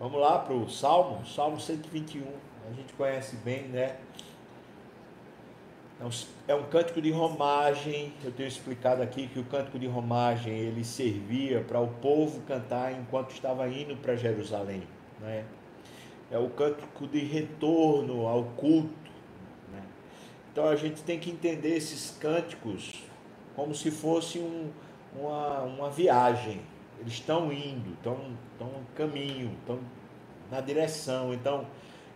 Vamos lá para o Salmo, Salmo 121. A gente conhece bem, né? É um, é um cântico de romagem. Eu tenho explicado aqui que o cântico de romagem ele servia para o povo cantar enquanto estava indo para Jerusalém, né? É o cântico de retorno ao culto. Né? Então a gente tem que entender esses cânticos como se fosse um, uma, uma viagem. Eles estão indo, estão, estão no caminho, estão na direção. Então,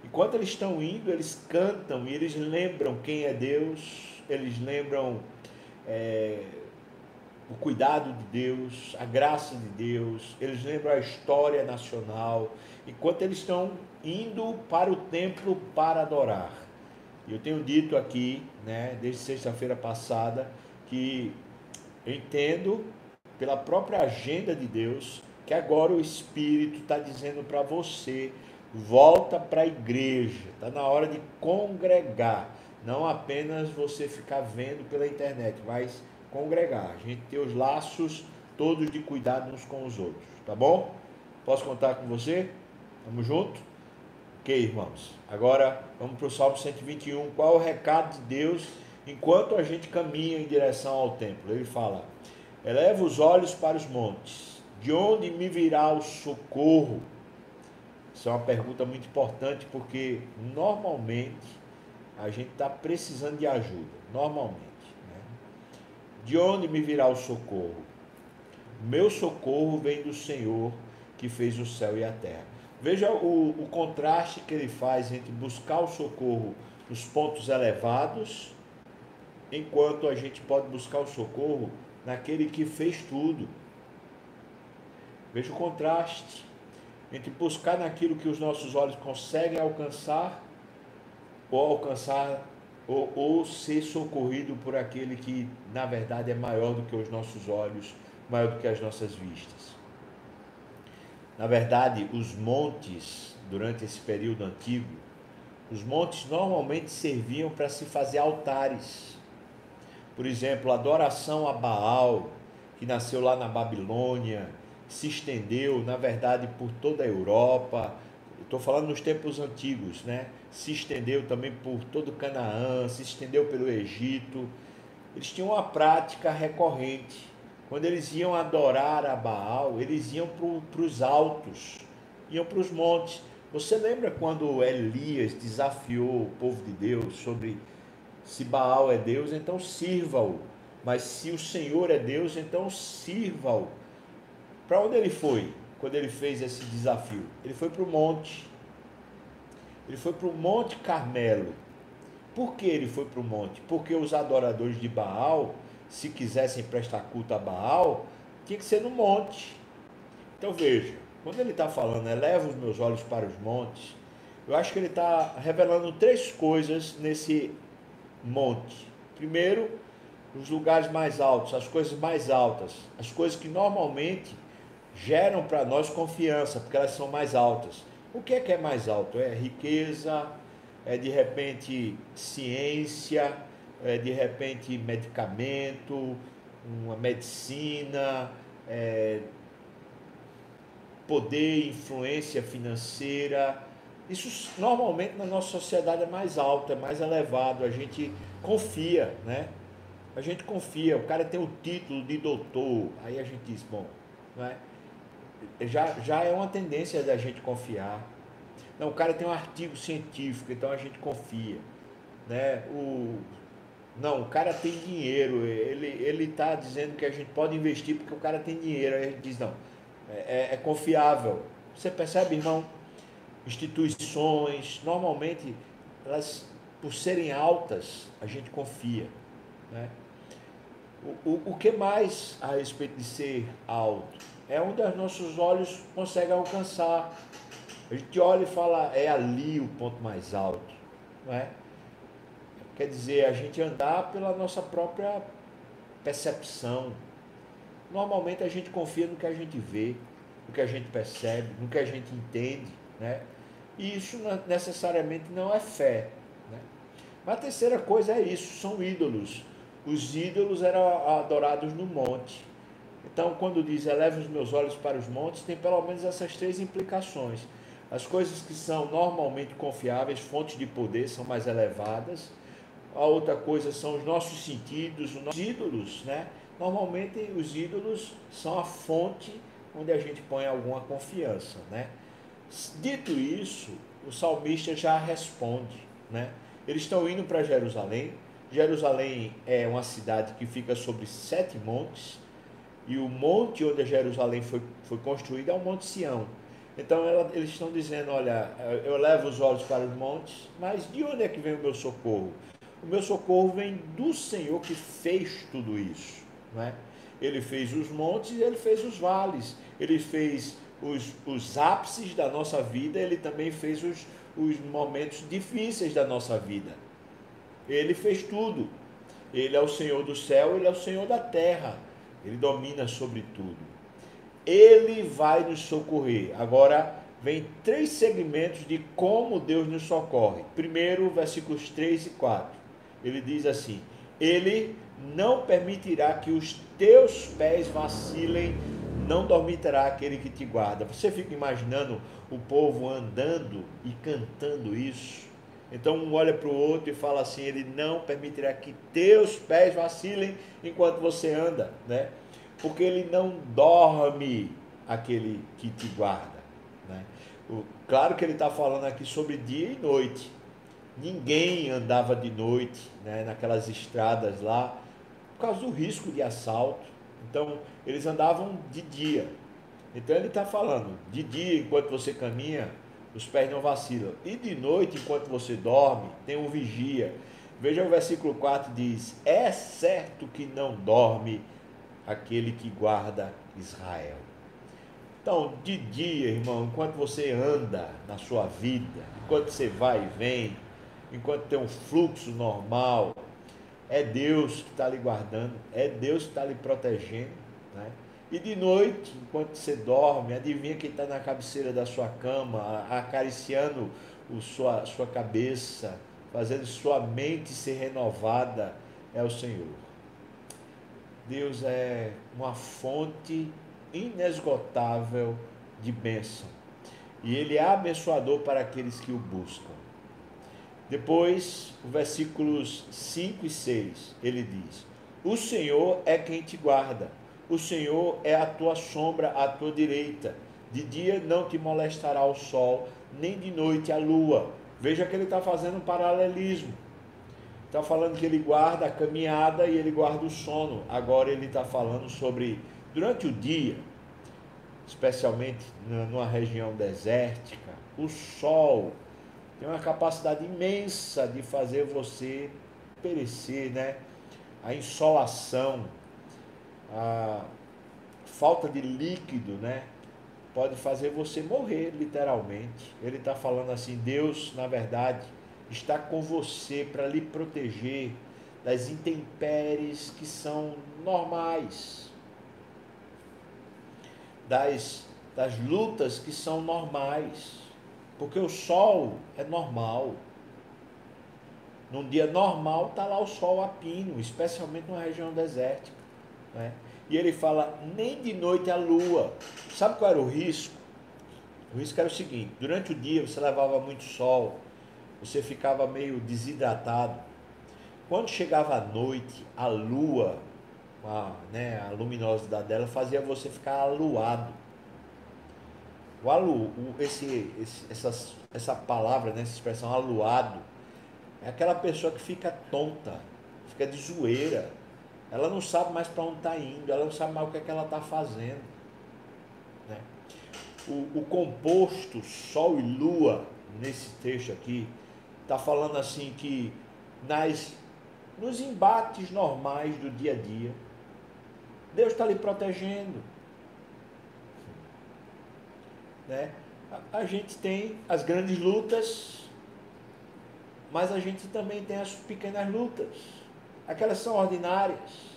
enquanto eles estão indo, eles cantam e eles lembram quem é Deus, eles lembram é, o cuidado de Deus, a graça de Deus, eles lembram a história nacional, enquanto eles estão indo para o templo para adorar. Eu tenho dito aqui, né, desde sexta-feira passada, que eu entendo pela própria agenda de Deus que agora o Espírito está dizendo para você: volta para a igreja, está na hora de congregar, não apenas você ficar vendo pela internet, mas congregar, a gente ter os laços todos de cuidado uns com os outros, tá bom? Posso contar com você? Tamo junto? Ok, irmãos. Agora vamos para o Salmo 121. Qual é o recado de Deus enquanto a gente caminha em direção ao templo. Ele fala: Eleva os olhos para os montes, de onde me virá o socorro? Isso é uma pergunta muito importante porque normalmente a gente está precisando de ajuda, normalmente. Né? De onde me virá o socorro? Meu socorro vem do Senhor que fez o céu e a terra. Veja o, o contraste que ele faz entre buscar o socorro nos pontos elevados enquanto a gente pode buscar o socorro naquele que fez tudo. Veja o contraste entre buscar naquilo que os nossos olhos conseguem alcançar ou alcançar ou, ou, ser socorrido por aquele que na verdade é maior do que os nossos olhos, maior do que as nossas vistas. Na verdade, os montes durante esse período antigo, os montes normalmente serviam para se fazer altares por exemplo, a adoração a Baal, que nasceu lá na Babilônia, se estendeu, na verdade, por toda a Europa. Estou falando nos tempos antigos, né? Se estendeu também por todo Canaã, se estendeu pelo Egito. Eles tinham uma prática recorrente. Quando eles iam adorar a Baal, eles iam para os altos, iam para os montes. Você lembra quando Elias desafiou o povo de Deus sobre se Baal é Deus, então sirva-o. Mas se o Senhor é Deus, então sirva-o. Para onde ele foi quando ele fez esse desafio? Ele foi para o monte. Ele foi para o Monte Carmelo. Por que ele foi para o monte? Porque os adoradores de Baal, se quisessem prestar culto a Baal, tinha que ser no monte. Então veja, quando ele está falando, eleva os meus olhos para os montes, eu acho que ele está revelando três coisas nesse monte. Primeiro, os lugares mais altos, as coisas mais altas, as coisas que normalmente geram para nós confiança, porque elas são mais altas. O que é que é mais alto? É riqueza, é de repente ciência, é de repente medicamento, uma medicina, é poder, influência financeira, isso normalmente na nossa sociedade é mais alto, é mais elevado, a gente confia, né? A gente confia, o cara tem o título de doutor, aí a gente diz, bom, né? já, já é uma tendência da gente confiar. Não, o cara tem um artigo científico, então a gente confia. Né? O, não, o cara tem dinheiro, ele está dizendo que a gente pode investir porque o cara tem dinheiro, aí a gente diz, não, é, é, é confiável. Você percebe, irmão? Instituições, normalmente, elas, por serem altas, a gente confia. Né? O, o, o que mais a respeito de ser alto? É onde os nossos olhos conseguem alcançar. A gente olha e fala, é ali o ponto mais alto. Não é? Quer dizer, a gente andar pela nossa própria percepção. Normalmente a gente confia no que a gente vê, no que a gente percebe, no que a gente entende. Né? E isso necessariamente não é fé. Né? Mas a terceira coisa é isso: são ídolos. Os ídolos eram adorados no monte. Então, quando diz eleva os meus olhos para os montes, tem pelo menos essas três implicações. As coisas que são normalmente confiáveis, fontes de poder, são mais elevadas. A outra coisa são os nossos sentidos, os nossos ídolos, né? Normalmente os ídolos são a fonte onde a gente põe alguma confiança, né? Dito isso, o salmista já responde, né? Eles estão indo para Jerusalém. Jerusalém é uma cidade que fica sobre sete montes, e o monte onde Jerusalém foi, foi construído é o Monte Sião. Então ela, eles estão dizendo: Olha, eu levo os olhos para os montes, mas de onde é que vem o meu socorro? O meu socorro vem do Senhor que fez tudo isso. Né? Ele fez os montes ele fez os vales, ele fez os, os ápices da nossa vida, ele também fez os, os momentos difíceis da nossa vida. Ele fez tudo. Ele é o Senhor do céu, ele é o Senhor da terra. Ele domina sobre tudo. Ele vai nos socorrer. Agora, vem três segmentos de como Deus nos socorre. Primeiro, versículos 3 e 4. Ele diz assim: Ele não permitirá que os teus pés vacilem, não dormitará aquele que te guarda. Você fica imaginando o povo andando e cantando isso? Então um olha para o outro e fala assim: Ele não permitirá que teus pés vacilem enquanto você anda, né? Porque Ele não dorme aquele que te guarda, né? O, claro que ele está falando aqui sobre dia e noite. Ninguém andava de noite, né? Naquelas estradas lá, por causa do risco de assalto. Então eles andavam de dia. Então ele está falando, de dia enquanto você caminha, os pés não vacilam. E de noite, enquanto você dorme, tem um vigia. Veja o versículo 4 diz: É certo que não dorme aquele que guarda Israel. Então, de dia, irmão, enquanto você anda na sua vida, enquanto você vai e vem, enquanto tem um fluxo normal, é Deus que está lhe guardando, é Deus que está lhe protegendo, né? E de noite, enquanto você dorme, adivinha quem está na cabeceira da sua cama, acariciando o sua, sua cabeça, fazendo sua mente ser renovada, é o Senhor. Deus é uma fonte inesgotável de bênção. E Ele é abençoador para aqueles que o buscam. Depois, versículos 5 e 6, ele diz: O Senhor é quem te guarda o Senhor é a tua sombra à tua direita. De dia não te molestará o sol, nem de noite a lua. Veja que ele está fazendo um paralelismo. Está falando que ele guarda a caminhada e ele guarda o sono. Agora ele está falando sobre durante o dia, especialmente numa região desértica, o sol tem uma capacidade imensa de fazer você perecer, né? A insolação, a falta de líquido, né? Pode fazer você morrer, literalmente. Ele está falando assim: Deus, na verdade, está com você para lhe proteger das intempéries que são normais, das, das lutas que são normais, porque o sol é normal. Num dia normal está lá o sol a pino, especialmente numa região desértica. Né? E ele fala, nem de noite a lua. Sabe qual era o risco? O risco era o seguinte: durante o dia você levava muito sol, você ficava meio desidratado. Quando chegava a noite, a lua, a, né, a luminosidade dela fazia você ficar aluado. O alu, o, esse, esse, essa, essa palavra, né, essa expressão aluado, é aquela pessoa que fica tonta, fica de zoeira ela não sabe mais para onde está indo, ela não sabe mais o que, é que ela está fazendo. Né? O, o composto Sol e Lua, nesse texto aqui, está falando assim que nas, nos embates normais do dia a dia, Deus está lhe protegendo. Né? A, a gente tem as grandes lutas, mas a gente também tem as pequenas lutas aquelas são ordinárias.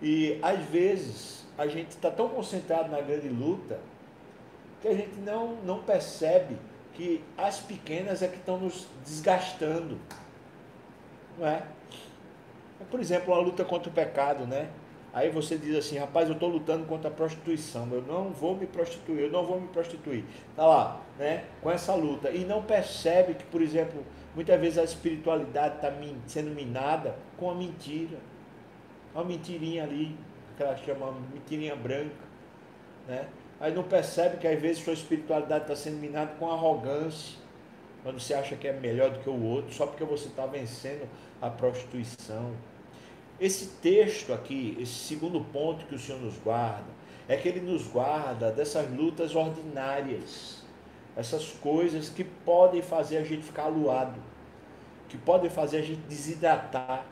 E às vezes a gente está tão concentrado na grande luta que a gente não, não percebe que as pequenas é que estão nos desgastando. Não é? Por exemplo, uma luta contra o pecado, né? Aí você diz assim, rapaz, eu estou lutando contra a prostituição, eu não vou me prostituir, eu não vou me prostituir. Está lá, né? Com essa luta. E não percebe que, por exemplo, muitas vezes a espiritualidade está sendo minada com a mentira. Uma mentirinha ali, que ela chama mentirinha branca. Né? Aí não percebe que às vezes sua espiritualidade está sendo minada com arrogância. Quando você acha que é melhor do que o outro, só porque você está vencendo a prostituição esse texto aqui, esse segundo ponto que o Senhor nos guarda, é que Ele nos guarda dessas lutas ordinárias, essas coisas que podem fazer a gente ficar aluado, que podem fazer a gente desidratar,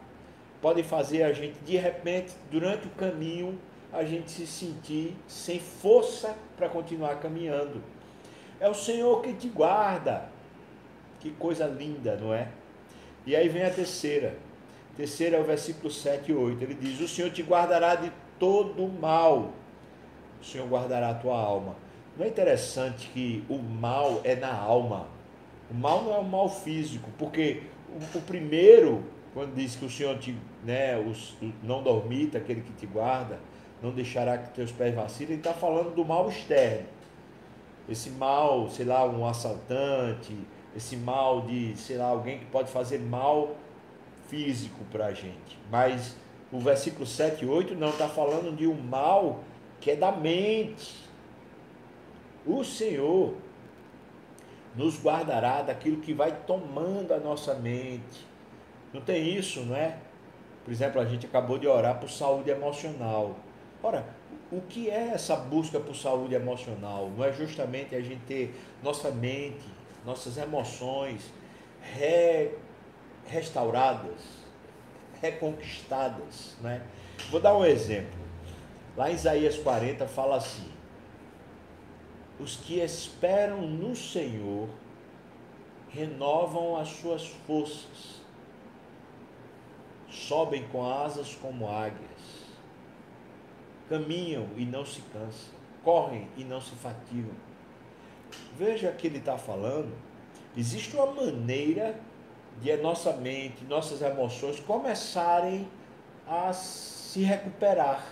podem fazer a gente, de repente, durante o caminho, a gente se sentir sem força para continuar caminhando. É o Senhor que te guarda. Que coisa linda, não é? E aí vem a terceira. Terceiro é o versículo 7 e 8. Ele diz: O Senhor te guardará de todo mal. O Senhor guardará a tua alma. Não é interessante que o mal é na alma. O mal não é o mal físico, porque o, o primeiro, quando diz que o Senhor te, né, os, não dormita, aquele que te guarda, não deixará que teus pés vacilem, ele está falando do mal externo. Esse mal, sei lá, um assaltante, esse mal de, sei lá, alguém que pode fazer mal físico para a gente. Mas o versículo 7 e 8 não está falando de um mal que é da mente. O Senhor nos guardará daquilo que vai tomando a nossa mente. Não tem isso, não é? Por exemplo, a gente acabou de orar por saúde emocional. Ora, o que é essa busca por saúde emocional? Não é justamente a gente ter nossa mente, nossas emoções re restauradas, reconquistadas. Né? Vou dar um exemplo. Lá em Isaías 40 fala assim: Os que esperam no Senhor renovam as suas forças, sobem com asas como águias, caminham e não se cansam, correm e não se fatigam. Veja que ele está falando, existe uma maneira de a nossa mente, nossas emoções começarem a se recuperar,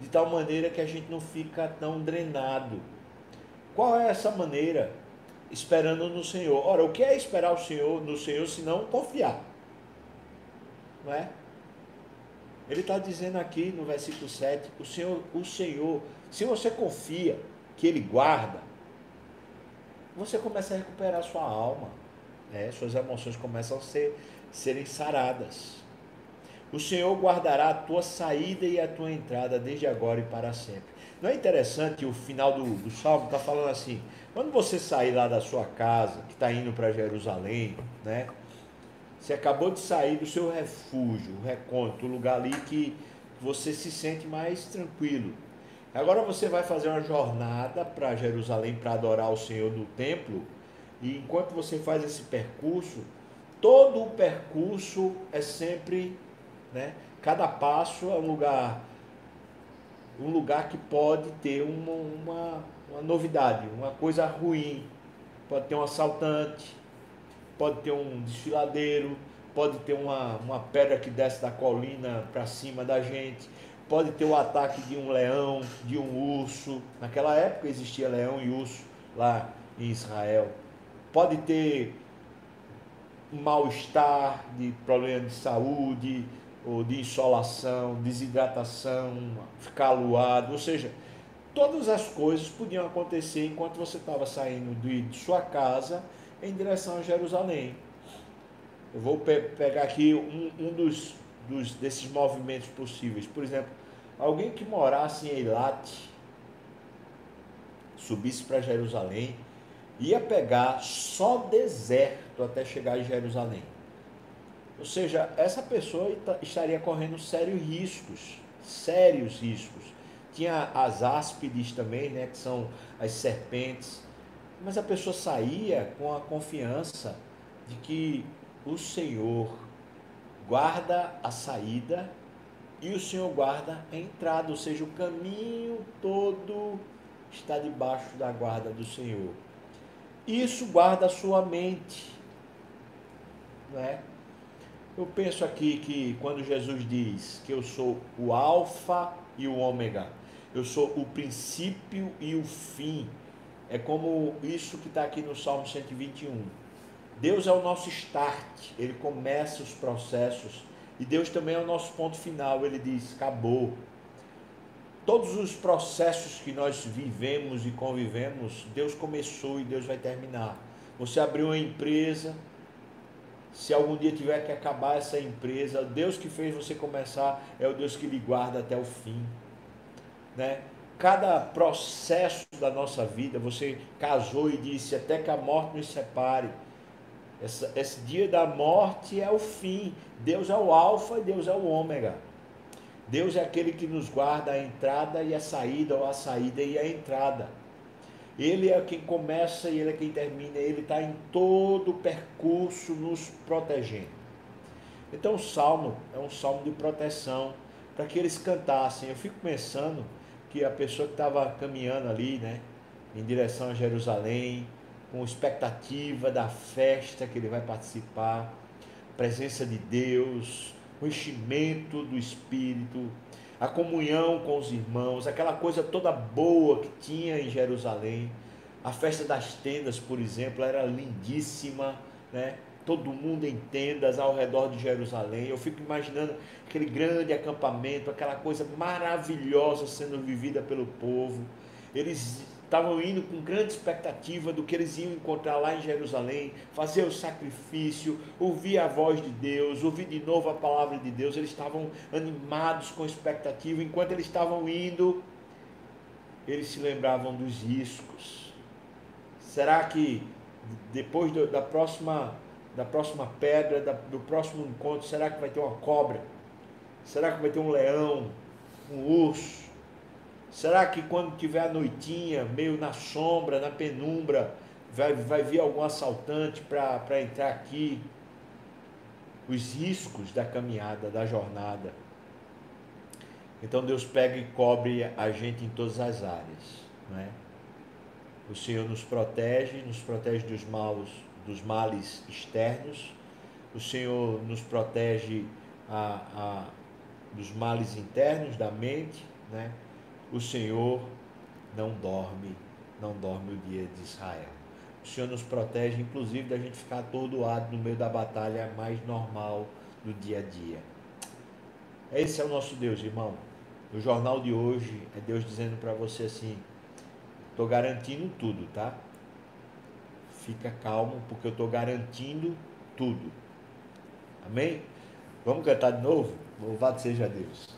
de tal maneira que a gente não fica tão drenado. Qual é essa maneira? Esperando no Senhor. Ora, o que é esperar o Senhor no Senhor se não confiar? Não é? Ele está dizendo aqui no versículo 7, o Senhor, o Senhor, se você confia que Ele guarda, você começa a recuperar sua alma né? suas emoções começam a ser, serem saradas. O Senhor guardará a tua saída e a tua entrada desde agora e para sempre. Não é interessante o final do, do salmo está falando assim: quando você sair lá da sua casa, que está indo para Jerusalém, né? Você acabou de sair do seu refúgio, o recôndito, o lugar ali que você se sente mais tranquilo. Agora você vai fazer uma jornada para Jerusalém para adorar o Senhor no templo e enquanto você faz esse percurso, todo o percurso é sempre, né? Cada passo é um lugar, um lugar que pode ter uma, uma, uma novidade, uma coisa ruim. Pode ter um assaltante, pode ter um desfiladeiro, pode ter uma, uma pedra que desce da colina para cima da gente, pode ter o ataque de um leão, de um urso. Naquela época existia leão e urso lá em Israel pode ter mal-estar, de problema de saúde, ou de insolação, desidratação, ficar aluado, ou seja, todas as coisas podiam acontecer enquanto você estava saindo de sua casa em direção a Jerusalém. Eu vou pe pegar aqui um, um dos, dos, desses movimentos possíveis. Por exemplo, alguém que morasse em Eilat, subisse para Jerusalém, ia pegar só deserto até chegar em Jerusalém. Ou seja, essa pessoa estaria correndo sérios riscos, sérios riscos. Tinha as áspides também, né, que são as serpentes. Mas a pessoa saía com a confiança de que o Senhor guarda a saída e o Senhor guarda a entrada, ou seja, o caminho todo está debaixo da guarda do Senhor. Isso guarda a sua mente. Não é? Eu penso aqui que quando Jesus diz que eu sou o Alfa e o Ômega, eu sou o princípio e o fim, é como isso que está aqui no Salmo 121. Deus é o nosso start, ele começa os processos e Deus também é o nosso ponto final. Ele diz: acabou. Todos os processos que nós vivemos e convivemos, Deus começou e Deus vai terminar. Você abriu uma empresa, se algum dia tiver que acabar essa empresa, Deus que fez você começar é o Deus que lhe guarda até o fim, né? Cada processo da nossa vida, você casou e disse até que a morte nos separe. Essa, esse dia da morte é o fim. Deus é o alfa e Deus é o ômega. Deus é aquele que nos guarda a entrada e a saída, ou a saída e a entrada. Ele é quem começa e ele é quem termina. Ele está em todo o percurso nos protegendo. Então o salmo é um salmo de proteção para que eles cantassem. Eu fico pensando que a pessoa que estava caminhando ali, né, em direção a Jerusalém, com expectativa da festa que ele vai participar, presença de Deus, o enchimento do Espírito, a comunhão com os irmãos, aquela coisa toda boa que tinha em Jerusalém. A festa das tendas, por exemplo, era lindíssima, né? Todo mundo em tendas ao redor de Jerusalém. Eu fico imaginando aquele grande acampamento, aquela coisa maravilhosa sendo vivida pelo povo. Eles estavam indo com grande expectativa do que eles iam encontrar lá em Jerusalém, fazer o sacrifício, ouvir a voz de Deus, ouvir de novo a palavra de Deus. Eles estavam animados com expectativa. Enquanto eles estavam indo, eles se lembravam dos riscos. Será que depois do, da próxima da próxima pedra, da, do próximo encontro, será que vai ter uma cobra? Será que vai ter um leão, um urso? Será que quando tiver a noitinha, meio na sombra, na penumbra, vai, vai vir algum assaltante para entrar aqui? Os riscos da caminhada, da jornada. Então Deus pega e cobre a gente em todas as áreas. Não é? O Senhor nos protege, nos protege dos maus, dos males externos. O Senhor nos protege a, a, dos males internos da mente, né? O Senhor não dorme, não dorme o dia de Israel. O Senhor nos protege, inclusive, da gente ficar atordoado no meio da batalha mais normal do dia a dia. Esse é o nosso Deus, irmão. O jornal de hoje é Deus dizendo para você assim: estou garantindo tudo, tá? Fica calmo, porque eu estou garantindo tudo. Amém? Vamos cantar de novo? Louvado seja Deus.